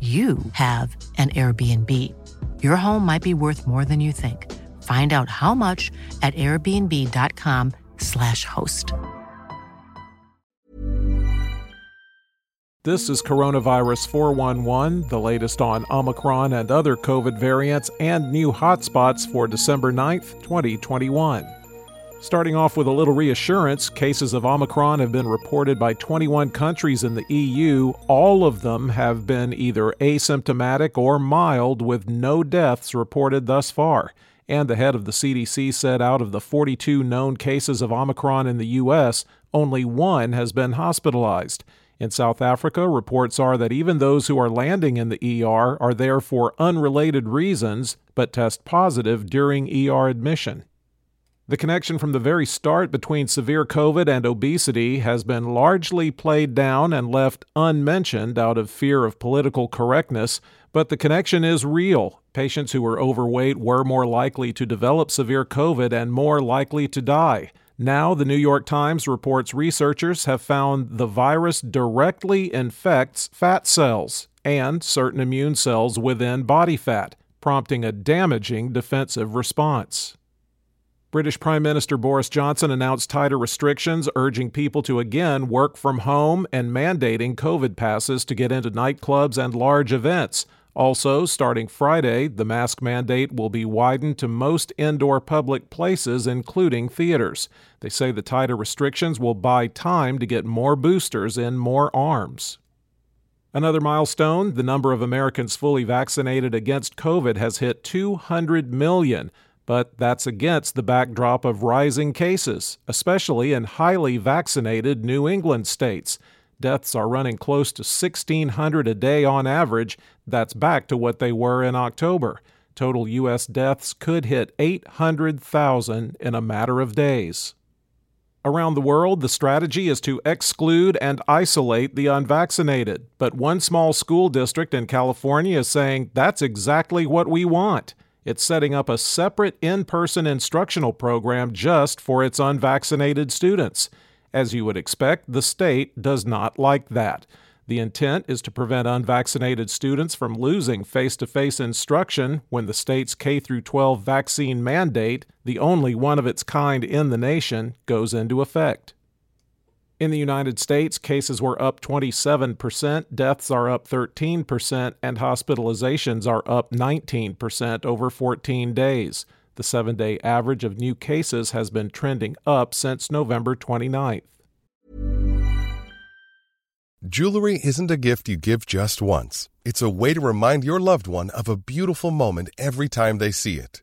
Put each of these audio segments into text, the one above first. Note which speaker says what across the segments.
Speaker 1: you have an Airbnb. Your home might be worth more than you think. Find out how much at airbnb.com/slash host.
Speaker 2: This is Coronavirus 411, the latest on Omicron and other COVID variants and new hotspots for December 9th, 2021. Starting off with a little reassurance, cases of Omicron have been reported by 21 countries in the EU. All of them have been either asymptomatic or mild, with no deaths reported thus far. And the head of the CDC said out of the 42 known cases of Omicron in the U.S., only one has been hospitalized. In South Africa, reports are that even those who are landing in the ER are there for unrelated reasons but test positive during ER admission. The connection from the very start between severe COVID and obesity has been largely played down and left unmentioned out of fear of political correctness, but the connection is real. Patients who were overweight were more likely to develop severe COVID and more likely to die. Now, the New York Times reports researchers have found the virus directly infects fat cells and certain immune cells within body fat, prompting a damaging defensive response. British Prime Minister Boris Johnson announced tighter restrictions, urging people to again work from home and mandating COVID passes to get into nightclubs and large events. Also, starting Friday, the mask mandate will be widened to most indoor public places, including theaters. They say the tighter restrictions will buy time to get more boosters in more arms. Another milestone the number of Americans fully vaccinated against COVID has hit 200 million but that's against the backdrop of rising cases, especially in highly vaccinated New England states. Deaths are running close to 1,600 a day on average. That's back to what they were in October. Total U.S. deaths could hit 800,000 in a matter of days. Around the world, the strategy is to exclude and isolate the unvaccinated. But one small school district in California is saying that's exactly what we want. It's setting up a separate in person instructional program just for its unvaccinated students. As you would expect, the state does not like that. The intent is to prevent unvaccinated students from losing face to face instruction when the state's K through 12 vaccine mandate, the only one of its kind in the nation, goes into effect. In the United States, cases were up 27%, deaths are up 13%, and hospitalizations are up 19% over 14 days. The seven day average of new cases has been trending up since November 29th.
Speaker 3: Jewelry isn't a gift you give just once, it's a way to remind your loved one of a beautiful moment every time they see it.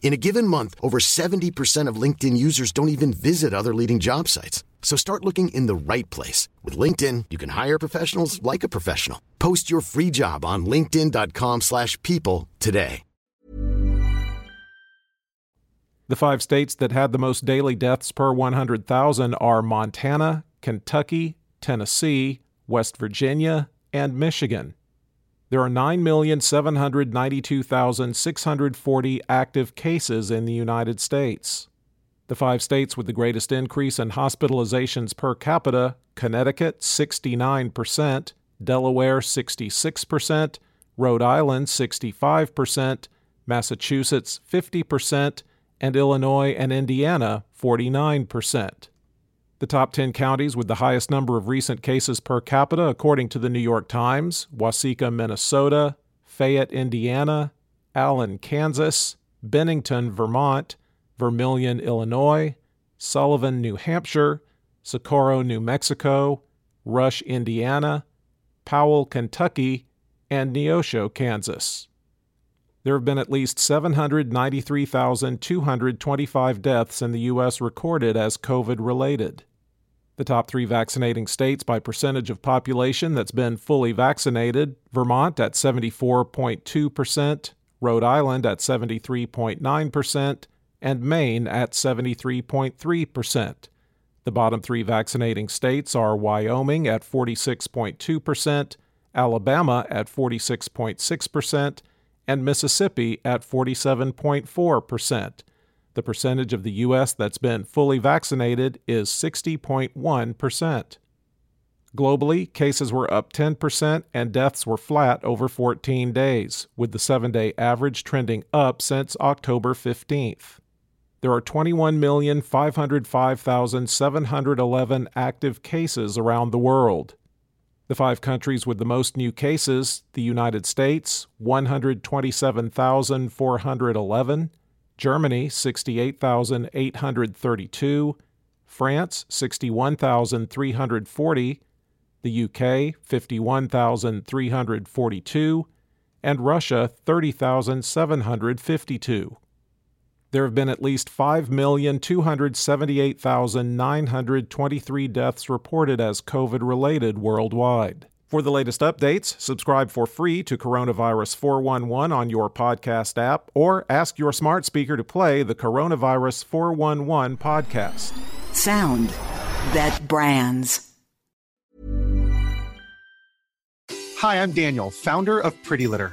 Speaker 4: In a given month, over 70% of LinkedIn users don't even visit other leading job sites. So start looking in the right place. With LinkedIn, you can hire professionals like a professional. Post your free job on linkedin.com slash people today.
Speaker 2: The five states that had the most daily deaths per 100,000 are Montana, Kentucky, Tennessee, West Virginia, and Michigan. There are 9,792,640 active cases in the United States. The five states with the greatest increase in hospitalizations per capita Connecticut 69%, Delaware 66%, Rhode Island 65%, Massachusetts 50%, and Illinois and Indiana 49%. The top 10 counties with the highest number of recent cases per capita, according to the New York Times Waseca, Minnesota, Fayette, Indiana, Allen, Kansas, Bennington, Vermont, Vermilion, Illinois, Sullivan, New Hampshire, Socorro, New Mexico, Rush, Indiana, Powell, Kentucky, and Neosho, Kansas. There have been at least 793,225 deaths in the U.S. recorded as COVID related. The top three vaccinating states by percentage of population that's been fully vaccinated Vermont at 74.2%, Rhode Island at 73.9%, and Maine at 73.3%. The bottom three vaccinating states are Wyoming at 46.2%, Alabama at 46.6%, and Mississippi at 47.4%. The percentage of the U.S. that's been fully vaccinated is 60.1%. Globally, cases were up 10% and deaths were flat over 14 days, with the seven day average trending up since October 15th. There are 21,505,711 active cases around the world. The five countries with the most new cases the United States, 127,411, Germany, 68,832, France, 61,340, the UK, 51,342, and Russia, 30,752 there have been at least 5,278,923 deaths reported as COVID related worldwide. For the latest updates, subscribe for free to Coronavirus 411 on your podcast app or ask your smart speaker to play the Coronavirus 411 podcast.
Speaker 5: Sound that brands.
Speaker 6: Hi, I'm Daniel, founder of Pretty Litter.